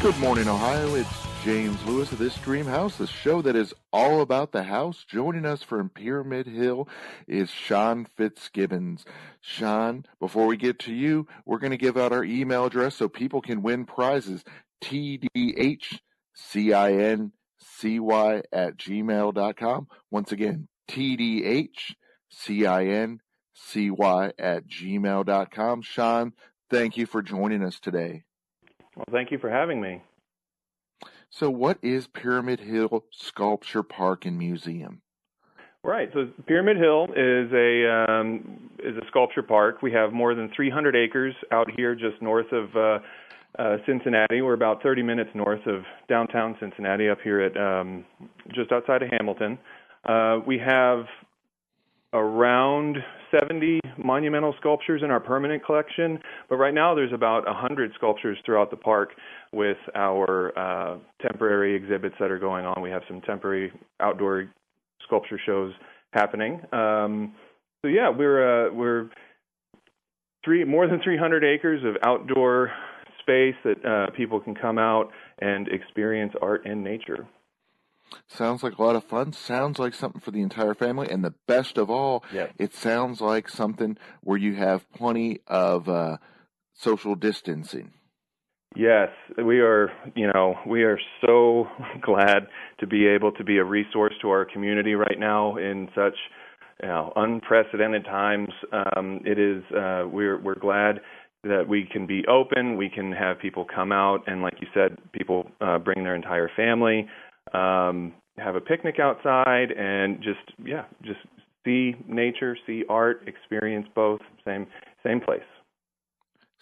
Good morning, Ohio. It's James Lewis of This Dream House, the show that is all about the house. Joining us from Pyramid Hill is Sean Fitzgibbons. Sean, before we get to you, we're going to give out our email address so people can win prizes. TDHCINCY at gmail.com. Once again, TDHCINCY at gmail.com. Sean, thank you for joining us today. Well, thank you for having me. So, what is Pyramid Hill Sculpture Park and Museum? Right. So, Pyramid Hill is a um, is a sculpture park. We have more than 300 acres out here, just north of uh, uh, Cincinnati. We're about 30 minutes north of downtown Cincinnati, up here at um, just outside of Hamilton. Uh, we have around 70 monumental sculptures in our permanent collection, but right now there's about 100 sculptures throughout the park with our uh, temporary exhibits that are going on. We have some temporary outdoor sculpture shows happening. Um, so yeah, we're uh, we're three more than 300 acres of outdoor space that uh, people can come out and experience art in nature. Sounds like a lot of fun. Sounds like something for the entire family. And the best of all, yep. it sounds like something where you have plenty of uh, social distancing. Yes, we are, you know, we are so glad to be able to be a resource to our community right now in such you know, unprecedented times. Um, it is, uh, we're, we're glad that we can be open, we can have people come out, and like you said, people uh, bring their entire family um, have a picnic outside, and just yeah, just see nature, see art, experience both. Same same place.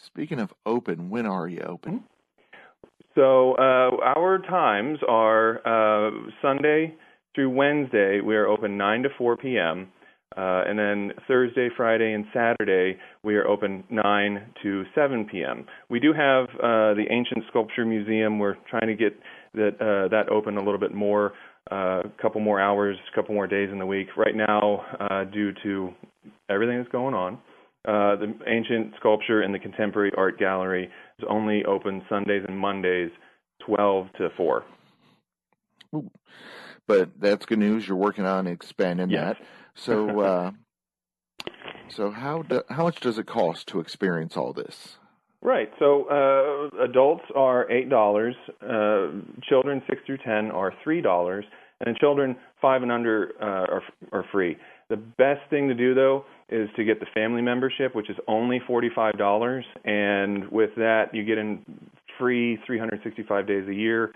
Speaking of open, when are you open? So uh, our times are uh, Sunday through Wednesday. We are open 9 to 4 p.m. Uh, and then Thursday, Friday, and Saturday, we are open 9 to 7 p.m. We do have uh, the Ancient Sculpture Museum. We're trying to get that uh, that open a little bit more, a uh, couple more hours, a couple more days in the week. Right now, uh, due to everything that's going on, uh, the Ancient Sculpture and the Contemporary Art Gallery is only open Sundays and Mondays, 12 to 4. Ooh. But that's good news. You're working on expanding yes. that. So, uh, so how do, how much does it cost to experience all this? Right. So uh, adults are eight dollars. Uh, children six through ten are three dollars, and children five and under uh, are are free. The best thing to do though is to get the family membership, which is only forty five dollars, and with that you get in free 365 days a year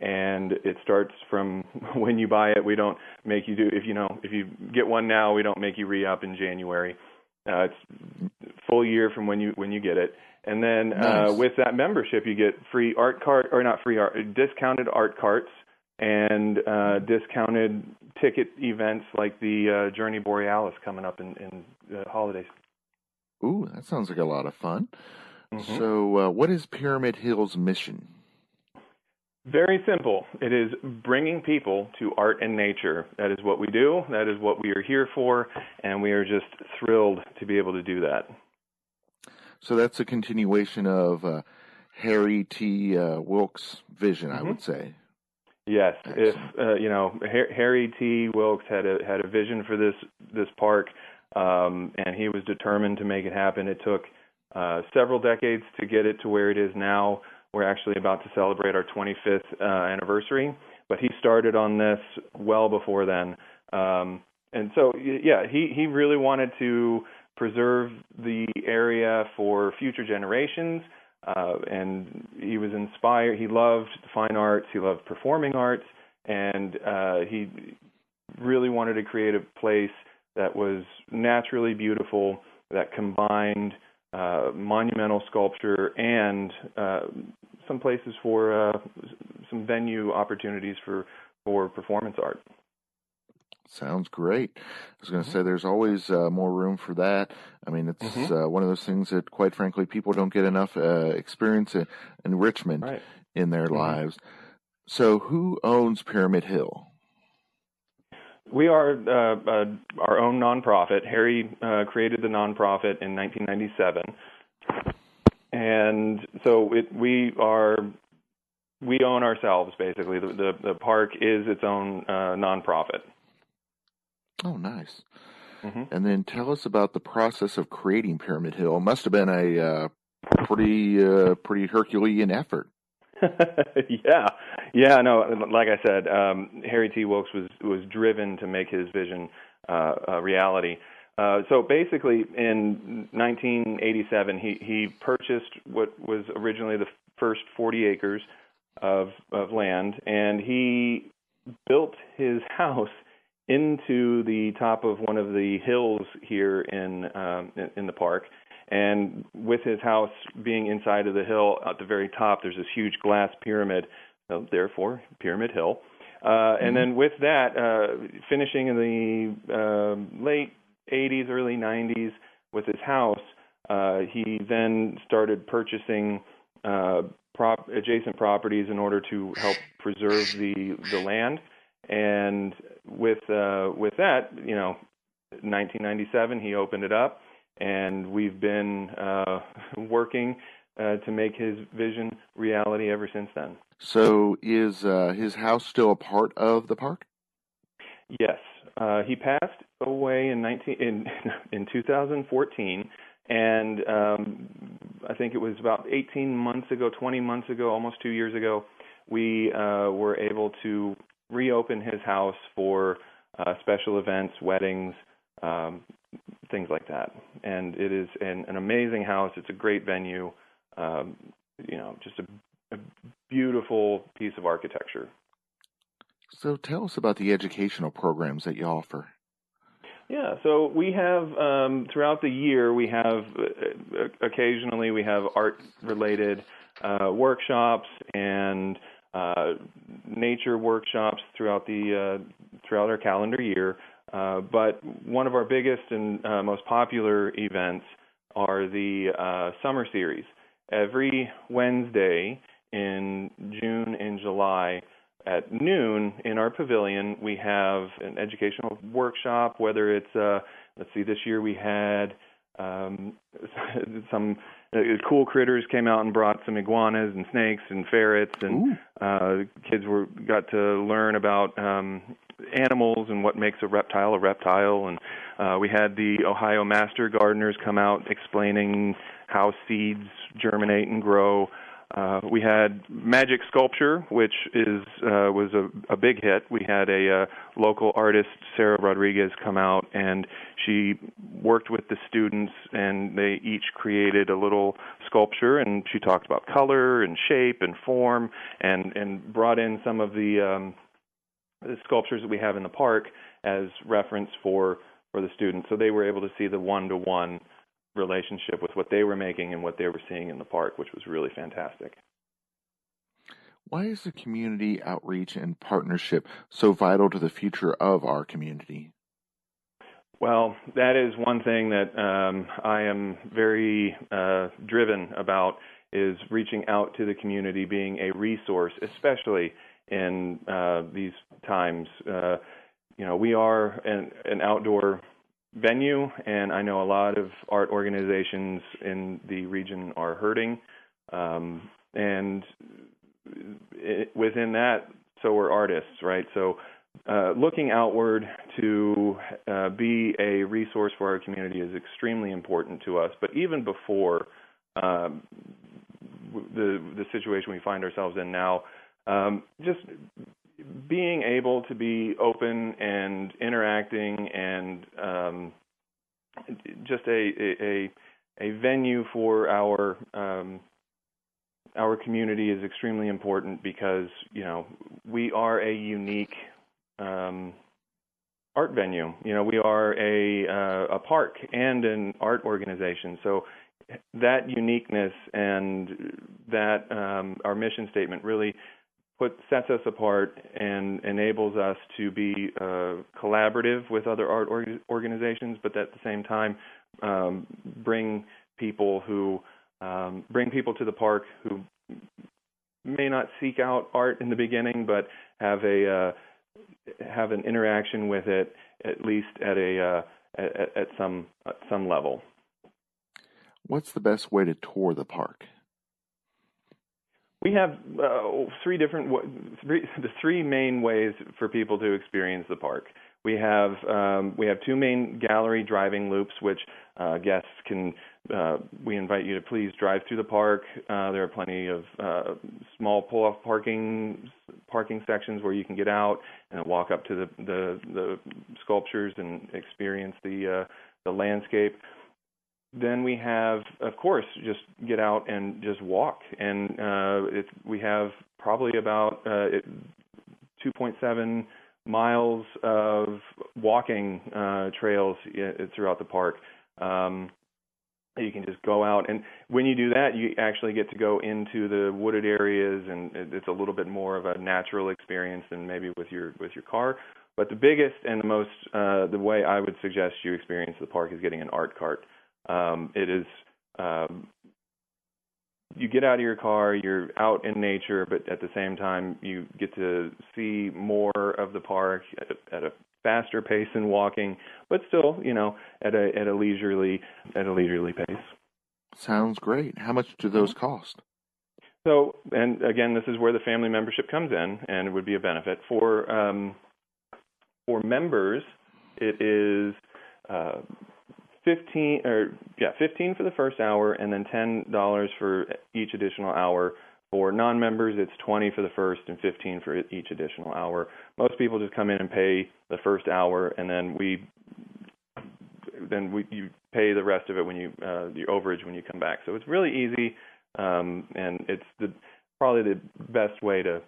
and it starts from when you buy it. We don't make you do if you know if you get one now, we don't make you re up in January. Uh, it's full year from when you when you get it, and then uh, nice. uh, with that membership, you get free art cart or not free art, discounted art carts and uh, discounted ticket events like the uh, Journey Borealis coming up in, in the holidays. Ooh, that sounds like a lot of fun. Mm-hmm. So, uh, what is Pyramid Hill's mission? Very simple. It is bringing people to art and nature. That is what we do. That is what we are here for, and we are just thrilled to be able to do that. So that's a continuation of uh, Harry T. Uh, Wilks' vision, mm-hmm. I would say. Yes, if uh, you know Harry T. Wilks had a had a vision for this this park, um, and he was determined to make it happen. It took uh, several decades to get it to where it is now. We're actually about to celebrate our 25th uh, anniversary, but he started on this well before then. Um, and so, yeah, he he really wanted to preserve the area for future generations. Uh, and he was inspired. He loved fine arts. He loved performing arts, and uh, he really wanted to create a place that was naturally beautiful, that combined uh, monumental sculpture and uh, some places for uh, some venue opportunities for for performance art. Sounds great. I was going to mm-hmm. say there's always uh, more room for that. I mean, it's mm-hmm. uh, one of those things that, quite frankly, people don't get enough uh, experience and enrichment right. in their mm-hmm. lives. So, who owns Pyramid Hill? We are uh, uh, our own nonprofit. Harry uh, created the nonprofit in 1997, and so it, we are we own ourselves basically. The, the, the park is its own uh, nonprofit. Oh, nice. Mm-hmm. And then tell us about the process of creating Pyramid Hill. It must have been a uh, pretty uh, pretty Herculean effort. yeah, yeah. No, like I said, um, Harry T. Wilks was was driven to make his vision uh, a reality. Uh, so basically, in 1987, he he purchased what was originally the first 40 acres of of land, and he built his house into the top of one of the hills here in um, in the park. And with his house being inside of the hill at the very top, there's this huge glass pyramid, so therefore Pyramid Hill. Uh, and then with that, uh, finishing in the uh, late 80s, early 90s with his house, uh, he then started purchasing uh, prop, adjacent properties in order to help preserve the the land. And with uh, with that, you know, 1997 he opened it up, and we've been uh, working uh, to make his vision reality ever since then. So is uh, his house still a part of the park? Yes, uh, he passed away in 19 in in 2014, and um, I think it was about 18 months ago, 20 months ago, almost two years ago, we uh, were able to reopen his house for uh, special events, weddings, um, things like that. And it is an, an amazing house. It's a great venue. Um, you know, just a, a beautiful piece of architecture. So tell us about the educational programs that you offer. Yeah, so we have um, throughout the year we have uh, occasionally we have art related uh, workshops and uh, nature workshops throughout the uh, throughout our calendar year. Uh, but one of our biggest and uh, most popular events are the uh, summer series. Every Wednesday in June and July at noon in our pavilion, we have an educational workshop. Whether it's let's see, this year we had um, some uh, cool critters came out and brought some iguanas and snakes and ferrets, and uh, kids were got to learn about um, animals and what makes a reptile a reptile. And uh, we had the Ohio Master Gardeners come out explaining how seeds germinate and grow. Uh, we had Magic Sculpture, which is uh, was a, a big hit. We had a uh, local artist, Sarah Rodriguez, come out, and she worked with the students, and they each created a little sculpture. And she talked about color and shape and form, and and brought in some of the, um, the sculptures that we have in the park as reference for for the students. So they were able to see the one to one relationship with what they were making and what they were seeing in the park, which was really fantastic. Why is the community outreach and partnership so vital to the future of our community? Well, that is one thing that um, I am very uh, driven about is reaching out to the community, being a resource, especially in uh, these times. Uh, you know, we are an, an outdoor venue, and I know a lot of art organizations in the region are hurting. Um, and it, within that, so are artists, right? So, uh, looking outward to uh, be a resource for our community is extremely important to us. But even before um, the the situation we find ourselves in now, um, just being able to be open and interacting and um, just a, a a venue for our um, our community is extremely important because you know we are a unique um, art venue. You know we are a uh, a park and an art organization. So that uniqueness and that um, our mission statement really what sets us apart and enables us to be uh, collaborative with other art org- organizations, but at the same time um, bring people who um, bring people to the park who may not seek out art in the beginning, but have a uh, have an interaction with it at least at a uh, at, at some at some level. What's the best way to tour the park? We have uh, three different three, the three main ways for people to experience the park. We have um, we have two main gallery driving loops, which uh, guests can. Uh, we invite you to please drive through the park. Uh, there are plenty of uh, small pull-off parking parking sections where you can get out and walk up to the the, the sculptures and experience the uh, the landscape. Then we have, of course, just get out and just walk. And uh, it, we have probably about uh, 2.7 miles of walking uh, trails throughout the park. Um, you can just go out, and when you do that, you actually get to go into the wooded areas, and it's a little bit more of a natural experience than maybe with your with your car. But the biggest and the most uh, the way I would suggest you experience the park is getting an art cart. Um, it is um, you get out of your car, you're out in nature, but at the same time, you get to see more of the park at, at a faster pace than walking, but still, you know, at a at a leisurely at a leisurely pace. Sounds great. How much do those cost? So, and again, this is where the family membership comes in, and it would be a benefit for um, for members. It is uh, 15 or yeah, 15 for the first hour and then $10 for each additional hour. For non-members, it's 20 for the first and 15 for each additional hour. Most people just come in and pay the first hour and then we then we you pay the rest of it when you uh the overage when you come back. So it's really easy um and it's the probably the best way to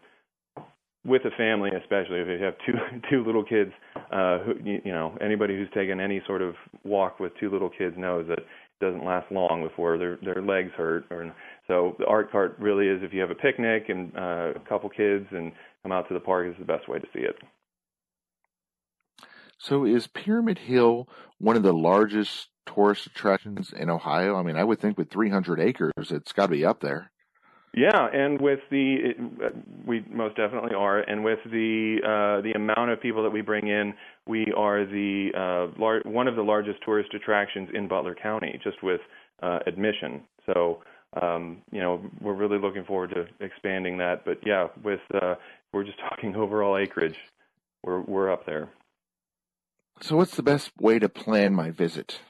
with a family, especially if you have two two little kids, uh, who you know anybody who's taken any sort of walk with two little kids knows that it doesn't last long before their their legs hurt. Or so the art cart really is if you have a picnic and uh, a couple kids and come out to the park is the best way to see it. So is Pyramid Hill one of the largest tourist attractions in Ohio? I mean, I would think with 300 acres, it's got to be up there. Yeah, and with the we most definitely are, and with the uh, the amount of people that we bring in, we are the uh, lar- one of the largest tourist attractions in Butler County, just with uh, admission. So um, you know we're really looking forward to expanding that. But yeah, with uh, we're just talking overall acreage, we're we're up there. So what's the best way to plan my visit?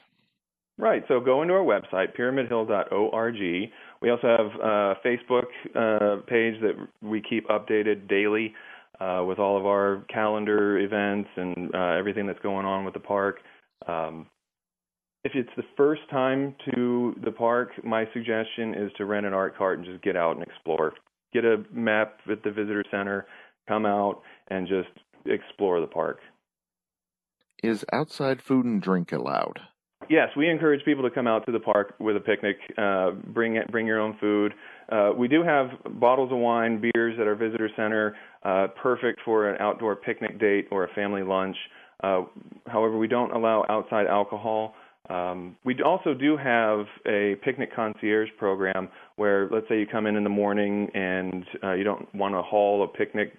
Right. So go into our website, pyramidhill.org. We also have a Facebook uh, page that we keep updated daily uh, with all of our calendar events and uh, everything that's going on with the park. Um, if it's the first time to the park, my suggestion is to rent an art cart and just get out and explore. Get a map at the visitor center, come out, and just explore the park. Is outside food and drink allowed? Yes, we encourage people to come out to the park with a picnic. Uh, bring it, bring your own food. Uh, we do have bottles of wine, beers at our visitor center, uh, perfect for an outdoor picnic date or a family lunch. Uh, however, we don't allow outside alcohol. Um, we also do have a picnic concierge program where, let's say, you come in in the morning and uh, you don't want to haul a picnic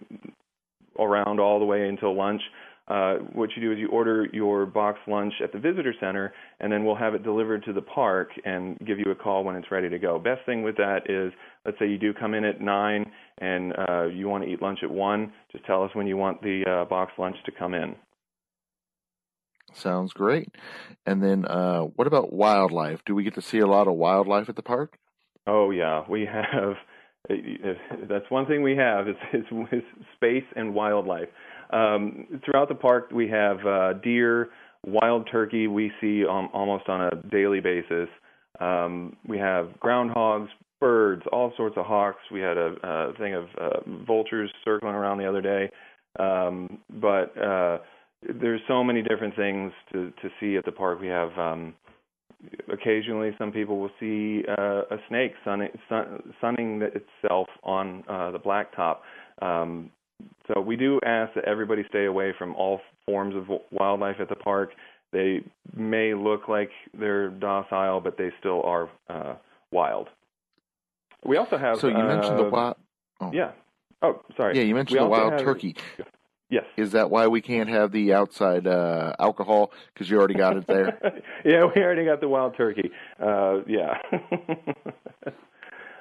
around all the way until lunch uh, what you do is you order your box lunch at the visitor center, and then we'll have it delivered to the park and give you a call when it's ready to go. Best thing with that is, let's say you do come in at nine and uh, you want to eat lunch at one. Just tell us when you want the uh, box lunch to come in. Sounds great. And then, uh, what about wildlife? Do we get to see a lot of wildlife at the park? Oh yeah, we have. That's one thing we have is, is, is space and wildlife. Um, throughout the park, we have uh, deer, wild turkey. We see um, almost on a daily basis. Um, we have groundhogs, birds, all sorts of hawks. We had a, a thing of uh, vultures circling around the other day. Um, but uh, there's so many different things to to see at the park. We have um, occasionally some people will see uh, a snake sunning, sun, sunning itself on uh, the blacktop. Um, so we do ask that everybody stay away from all forms of wildlife at the park. They may look like they're docile, but they still are uh, wild. We also have. So you uh, mentioned the wild. Oh. Yeah. Oh, sorry. Yeah, you mentioned we the wild have, turkey. Yes. Is that why we can't have the outside uh, alcohol? Because you already got it there. yeah, we already got the wild turkey. Uh, yeah.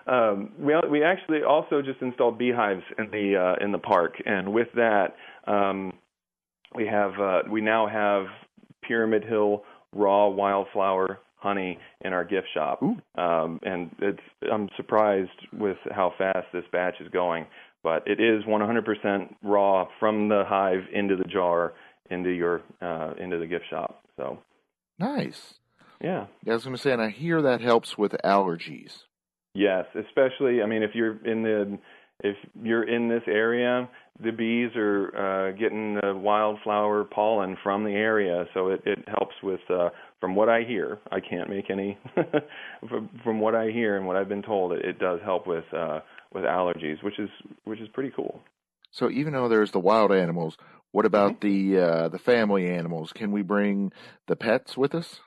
um, we we actually also just installed beehives in the uh, in the park, and with that, um, we have uh, we now have Pyramid Hill raw wildflower honey in our gift shop. Um, and it's I'm surprised with how fast this batch is going but it is 100% raw from the hive into the jar into your uh, into the gift shop. So nice. Yeah. yeah. I was going to say, and I hear that helps with allergies. Yes, especially. I mean, if you're in the if you're in this area, the bees are uh, getting the wildflower pollen from the area, so it, it helps with. Uh, from what I hear, I can't make any. from, from what I hear and what I've been told, it, it does help with. Uh, with allergies, which is which is pretty cool. So even though there's the wild animals, what about mm-hmm. the uh, the family animals? Can we bring the pets with us?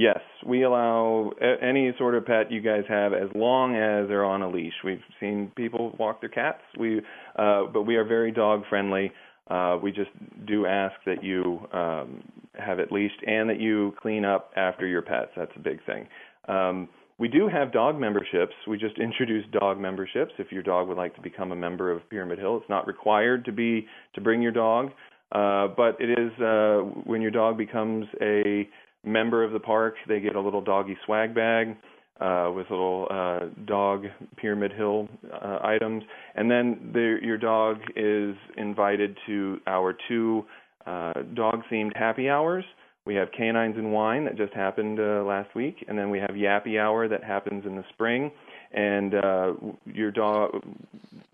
Yes, we allow any sort of pet you guys have as long as they're on a leash. We've seen people walk their cats. We, uh, but we are very dog friendly. Uh, we just do ask that you um, have it leashed and that you clean up after your pets. That's a big thing. Um, we do have dog memberships. We just introduced dog memberships. If your dog would like to become a member of Pyramid Hill, it's not required to be to bring your dog, uh, but it is uh, when your dog becomes a member of the park, they get a little doggy swag bag uh, with little uh, dog Pyramid Hill uh, items, and then the, your dog is invited to our two uh, dog-themed happy hours. We have Canines and Wine that just happened uh, last week, and then we have Yappy Hour that happens in the spring. And uh, your dog,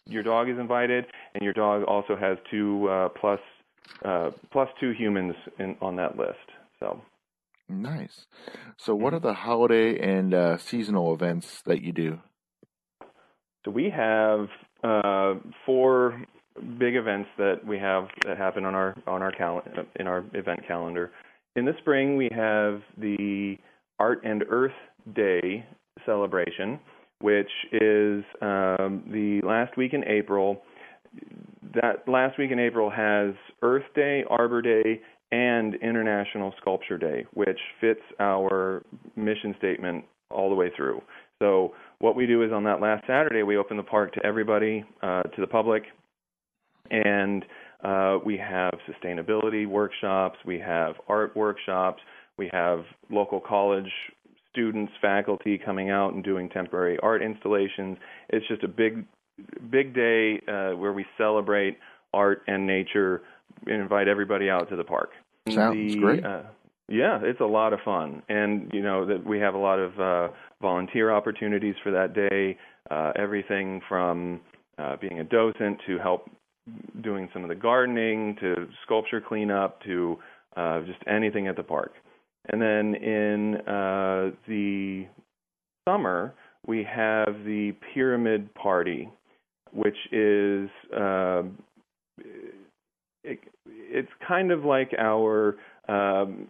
your dog is invited, and your dog also has two uh, plus, uh, plus two humans in, on that list. So nice. So, what are the holiday and uh, seasonal events that you do? So we have uh, four big events that we have that happen on our on our cal- in our event calendar. In the spring, we have the Art and Earth Day celebration, which is um, the last week in April. That last week in April has Earth Day, Arbor Day, and International Sculpture Day, which fits our mission statement all the way through. So, what we do is on that last Saturday, we open the park to everybody, uh, to the public, and uh, we have sustainability workshops, we have art workshops, we have local college students, faculty coming out and doing temporary art installations. It's just a big, big day uh, where we celebrate art and nature invite everybody out to the park. Sounds the, great. Uh, yeah, it's a lot of fun, and you know that we have a lot of uh, volunteer opportunities for that day. Uh, everything from uh, being a docent to help doing some of the gardening to sculpture cleanup to uh, just anything at the park. And then in uh, the summer, we have the Pyramid Party, which is uh, it, it's kind of like our um,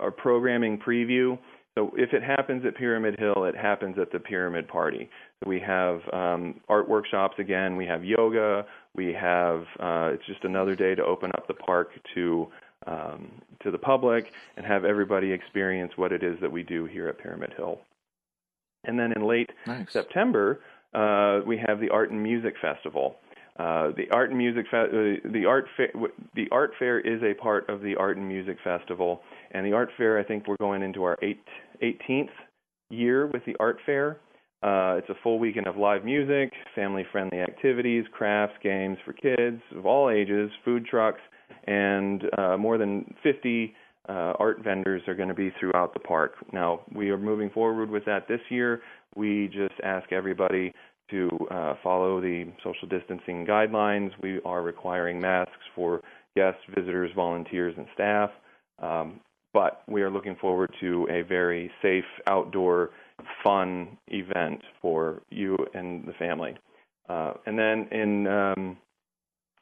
our programming preview. So if it happens at Pyramid Hill, it happens at the Pyramid Party. So we have um, art workshops again. We have yoga. We have uh, it's just another day to open up the park to um, to the public and have everybody experience what it is that we do here at Pyramid Hill. And then in late nice. September, uh, we have the Art and Music Festival. Uh, the art and music fe- uh, the art fa- the art fair is a part of the art and music festival, and the art fair I think we're going into our eight, 18th year with the art fair. Uh, it's a full weekend of live music, family friendly activities, crafts, games for kids of all ages, food trucks, and uh, more than 50 uh, art vendors are going to be throughout the park. Now, we are moving forward with that this year. We just ask everybody to uh, follow the social distancing guidelines. We are requiring masks for guests, visitors, volunteers, and staff. Um, but we are looking forward to a very safe outdoor fun event for you and the family. Uh, and then in um,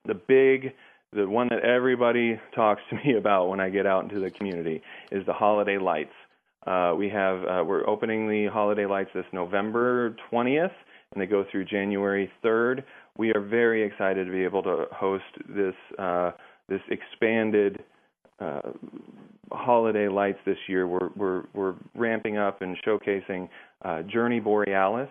the big, the one that everybody talks to me about when I get out into the community is the holiday lights. Uh, we have uh, we're opening the holiday lights this November 20th, and they go through January 3rd. we are very excited to be able to host this uh, this expanded uh, holiday lights this year. We're we're we're ramping up and showcasing uh, Journey Borealis,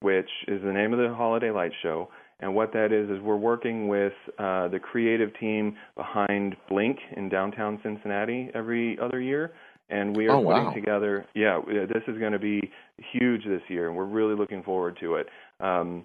which is the name of the holiday light show. And what that is is we're working with uh, the creative team behind Blink in downtown Cincinnati every other year, and we are oh, putting wow. together. Yeah, this is going to be huge this year, and we're really looking forward to it. Um,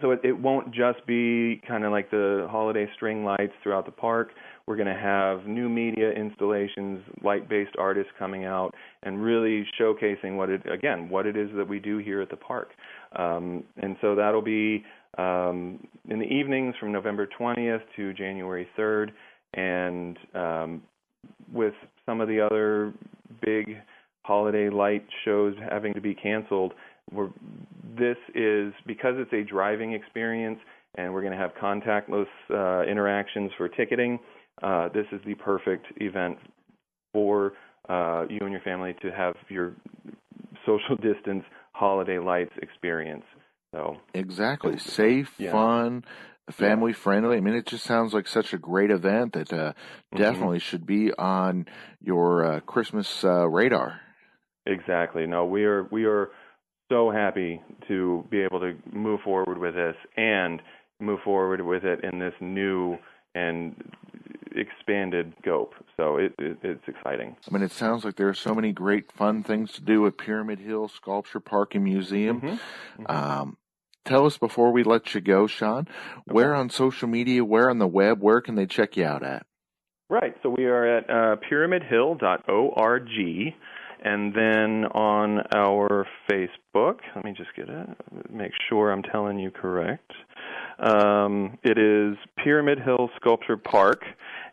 so it, it won't just be kind of like the holiday string lights throughout the park. We're going to have new media installations, light-based artists coming out, and really showcasing what it again what it is that we do here at the park. Um, and so that'll be um, in the evenings from November 20th to January 3rd, and um, with some of the other big holiday light shows having to be canceled, we're, this is because it's a driving experience and we're going to have contactless uh, interactions for ticketing. Uh, this is the perfect event for uh, you and your family to have your social distance holiday lights experience. So exactly safe, yeah. fun, family friendly. I mean, it just sounds like such a great event that uh, Mm-hmm. definitely should be on your uh, Christmas uh, radar. Exactly. No, we are we are so happy to be able to move forward with this and move forward with it in this new and expanded scope. So it, it, it's exciting. I mean, it sounds like there are so many great fun things to do at Pyramid Hill Sculpture Park and Museum. Mm-hmm. Um, tell us before we let you go, Sean, where on social media, where on the web, where can they check you out at? Right. So we are at uh, pyramidhill.org. And then on our Facebook, let me just get it, make sure I'm telling you correct. Um, it is Pyramid Hill Sculpture Park,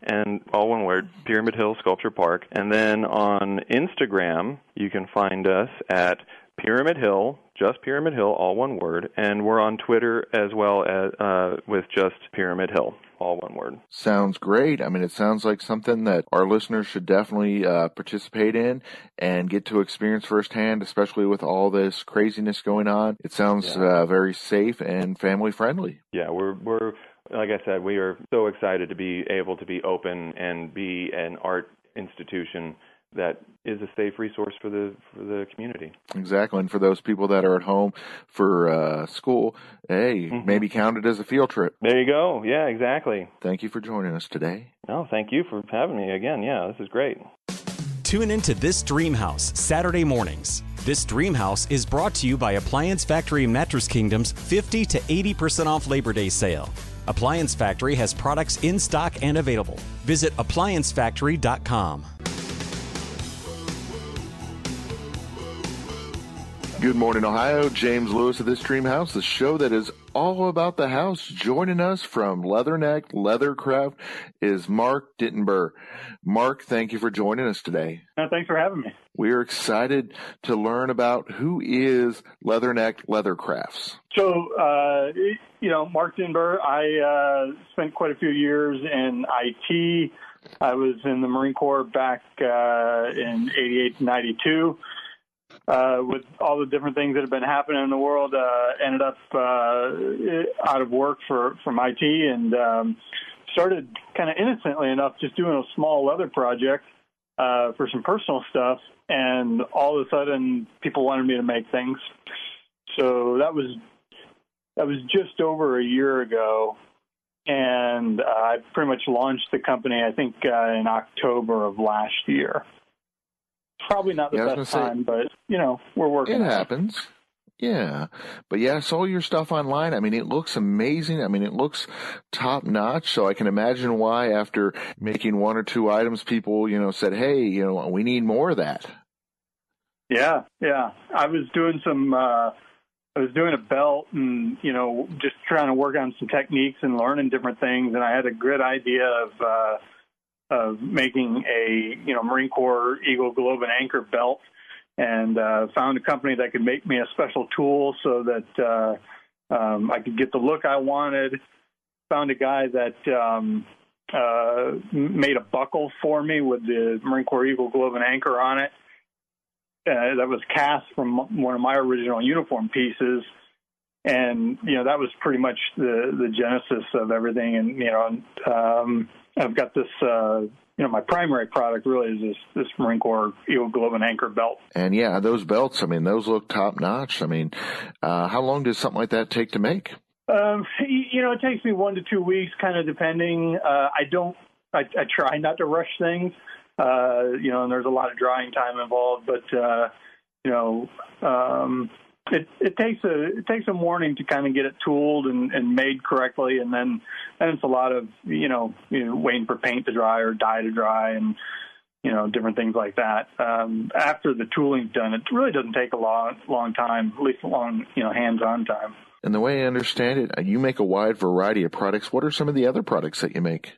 and all one word, Pyramid Hill Sculpture Park. And then on Instagram, you can find us at Pyramid Hill, just Pyramid Hill, all one word. And we're on Twitter as well as uh, with just Pyramid Hill, all one word. Sounds great. I mean, it sounds like something that our listeners should definitely uh, participate in and get to experience firsthand, especially with all this craziness going on. It sounds Yeah. uh, very safe and family friendly. Yeah, we're we're like I said, we are so excited to be able to be open and be an art institution that is a safe resource for the for the community. Exactly. And for those people that are at home for uh, school, hey, Mhm. maybe count it as a field trip. There you go. Yeah, exactly. Thank you for joining us today. No, thank you for having me again. Yeah, this is great. Tune into This Dream House Saturday mornings. This Dream House is brought to you by Appliance Factory Mattress Kingdom's 50 to 80% off Labor Day sale. Appliance Factory has products in stock and available. Visit appliancefactory.com. Good morning, Ohio. James Lewis of This Dream House, the show that is all about the house. Joining us from Leatherneck Leathercraft is Mark Dittenber. Mark, thank you for joining us today. No, thanks for having me. We are excited to learn about who is Leatherneck Leathercrafts. So, uh, you know, Mark Denber, I uh, spent quite a few years in IT. I was in the Marine Corps back uh, in 88 to 92. Uh, with all the different things that have been happening in the world, uh, ended up uh, out of work for from IT and um, started kind of innocently enough just doing a small leather project uh, for some personal stuff. And all of a sudden, people wanted me to make things. So that was that was just over a year ago, and uh, I pretty much launched the company. I think uh, in October of last year. Probably not the Yeah, best say- time, but you know we're working. It happens. Yeah. But yeah, I saw your stuff online. I mean, it looks amazing. I mean, it looks top notch. So I can imagine why after making one or two items, people, you know, said, Hey, you know, we need more of that. Yeah, yeah. I was doing some. Uh, I was doing a belt, and you know, just trying to work on some techniques and learning different things. And I had a good idea of uh, of making a you know Marine Corps Eagle Globe and Anchor belt, and uh, found a company that could make me a special tool so that uh, um, I could get the look I wanted. Found a guy that um, uh, made a buckle for me with the Marine Corps Eagle Globe and Anchor on it uh, that was cast from one of my original uniform pieces. and you know that was pretty much the the genesis of everything. And you know, um, I've got this. Uh, you know, my primary product really is this this Marine Corps Eagle Globe and Anchor belt. And yeah, those belts. I mean, those look top notch. I mean, uh, how long does something like that take to make? Um, you know, it takes me one to two weeks, kind of depending. Uh, I don't. I, I try not to rush things. Uh, you know, and there's a lot of drying time involved, but uh, you know, um, it, it takes a it takes a morning to kind of get it tooled and, and made correctly, and then then it's a lot of you know, you know waiting for paint to dry or dye to dry, and you know different things like that. Um, after the tooling's done, it really doesn't take a long long time, at least a long you know hands-on time. And the way I understand it, you make a wide variety of products. What are some of the other products that you make?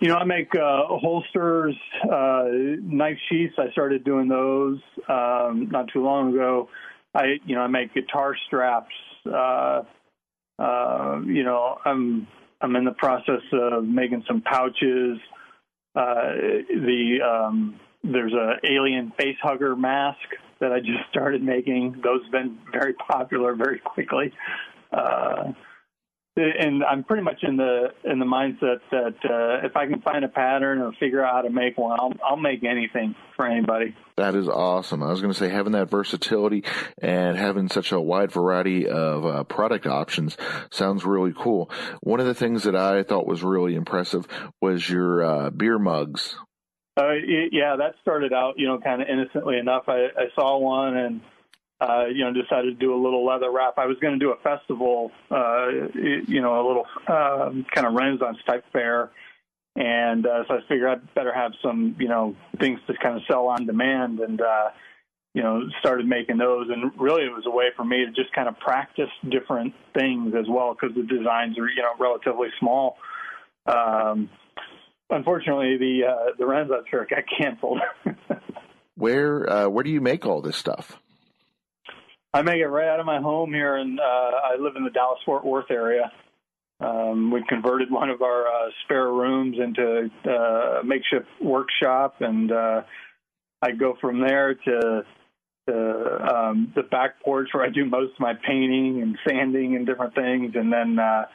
You know, I make uh, holsters, uh, knife sheaths. I started doing those um, not too long ago. I, you know, I make guitar straps. Uh, uh, you know, I'm I'm in the process of making some pouches. Uh, the um, there's a alien face hugger mask that I just started making. Those have been very popular very quickly. Uh, and I'm pretty much in the in the mindset that uh, if I can find a pattern or figure out how to make one, I'll I'll make anything for anybody. That is awesome. I was going to say having that versatility and having such a wide variety of uh, product options sounds really cool. One of the things that I thought was really impressive was your uh, beer mugs. Uh, yeah, that started out, you know, kind of innocently enough. I, I saw one and uh, you know, decided to do a little leather wrap. I was going to do a festival, uh, you know, a little um, kind of Renaissance type fair. And uh, so I figured I'd better have some, you know, things to kind of sell on demand and, uh, you know, started making those. And really it was a way for me to just kind of practice different things as well because the designs are, you know, relatively small. Um, unfortunately, the uh, the Renaissance fair got canceled. where uh, where do you make all this stuff? I make it right out of my home here, and uh, I live in the Dallas Fort Worth area. Um, we converted one of our uh, spare rooms into uh, a makeshift workshop, and uh, I go from there to, to um, the back porch where I do most of my painting and sanding and different things, and then uh,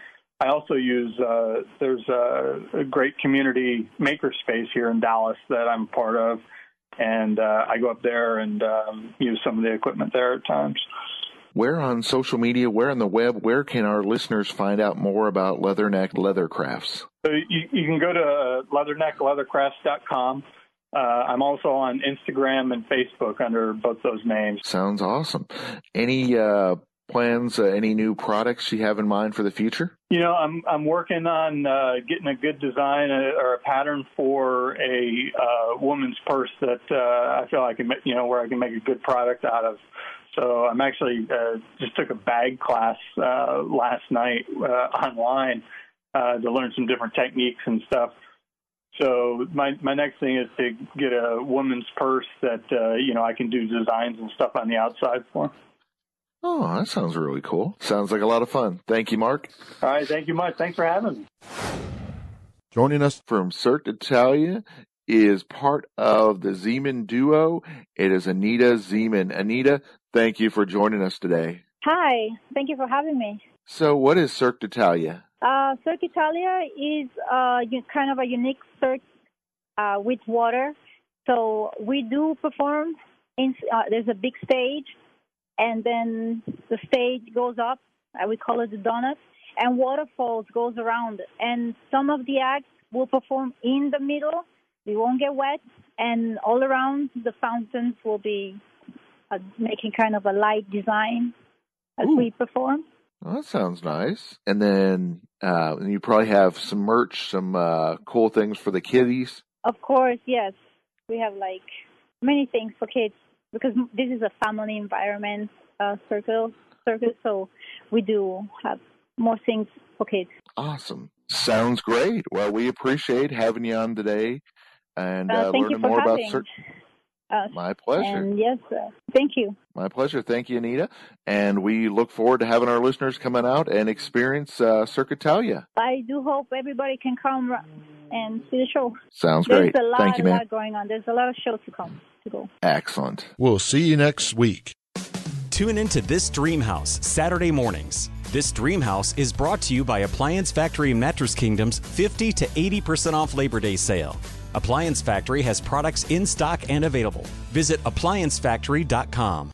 I also use uh, there's a, a great community makerspace here in Dallas that I'm part of and uh, I go up there and um, use some of the equipment there at times. Where on social media, where on the web, where can our listeners find out more about Leatherneck Leathercrafts? So you, you can go to leatherneckleathercrafts.com. Uh, I'm also on Instagram and Facebook under both those names. Sounds awesome. Any uh, plans, uh, any new products you have in mind for the future? You know, I'm I'm working on uh, getting a good design uh, or a pattern for a uh, woman's purse that uh, I feel I can, you know, where I can make a good product out of. So I'm actually uh, just took a bag class uh, last night uh, online uh, to learn some different techniques and stuff. So my my next thing is to get a woman's purse that uh, you know I can do designs and stuff on the outside for. Oh, that sounds really cool. Sounds like a lot of fun. Thank you, Mark. All right, thank you much. Thanks for having me. Joining us from Cirque d'Italia is part of the Zeman duo. It is Anita Zeman. Anita, thank you for joining us today. Hi, thank you for having me. So, what is Cirque d'Italia? Uh, Cirque d'Italia is uh, kind of a unique cirque uh, with water. So we do perform. In, uh, there's a big stage and then the stage goes up. I would call it the donut, and waterfalls goes around. And some of the acts will perform in the middle. We won't get wet, and all around the fountains will be uh, making kind of a light design as Ooh. we perform. Well, that sounds nice. And then uh, you probably have some merch, some uh, cool things for the kiddies. Of course, yes. We have like many things for kids because this is a family environment uh, circle, circle, so we do have more things for kids. Awesome. Sounds great. Well, we appreciate having you on today and uh, uh, learning more about circle. Us. My pleasure. And yes, uh, thank you. My pleasure. Thank you, Anita. And we look forward to having our listeners coming out and experience uh, Cirque Italia. I do hope everybody can come and see the show. Sounds There's great. A lot, Thank you, man. going on. There's a lot of shows to come to. Excellent. We'll see you next week. Tune into This Dream House Saturday mornings. This Dream House is brought to you by Appliance Factory Mattress Kingdom's 50 to 80% off Labor Day sale. Appliance Factory has products in stock and available. Visit appliancefactory.com.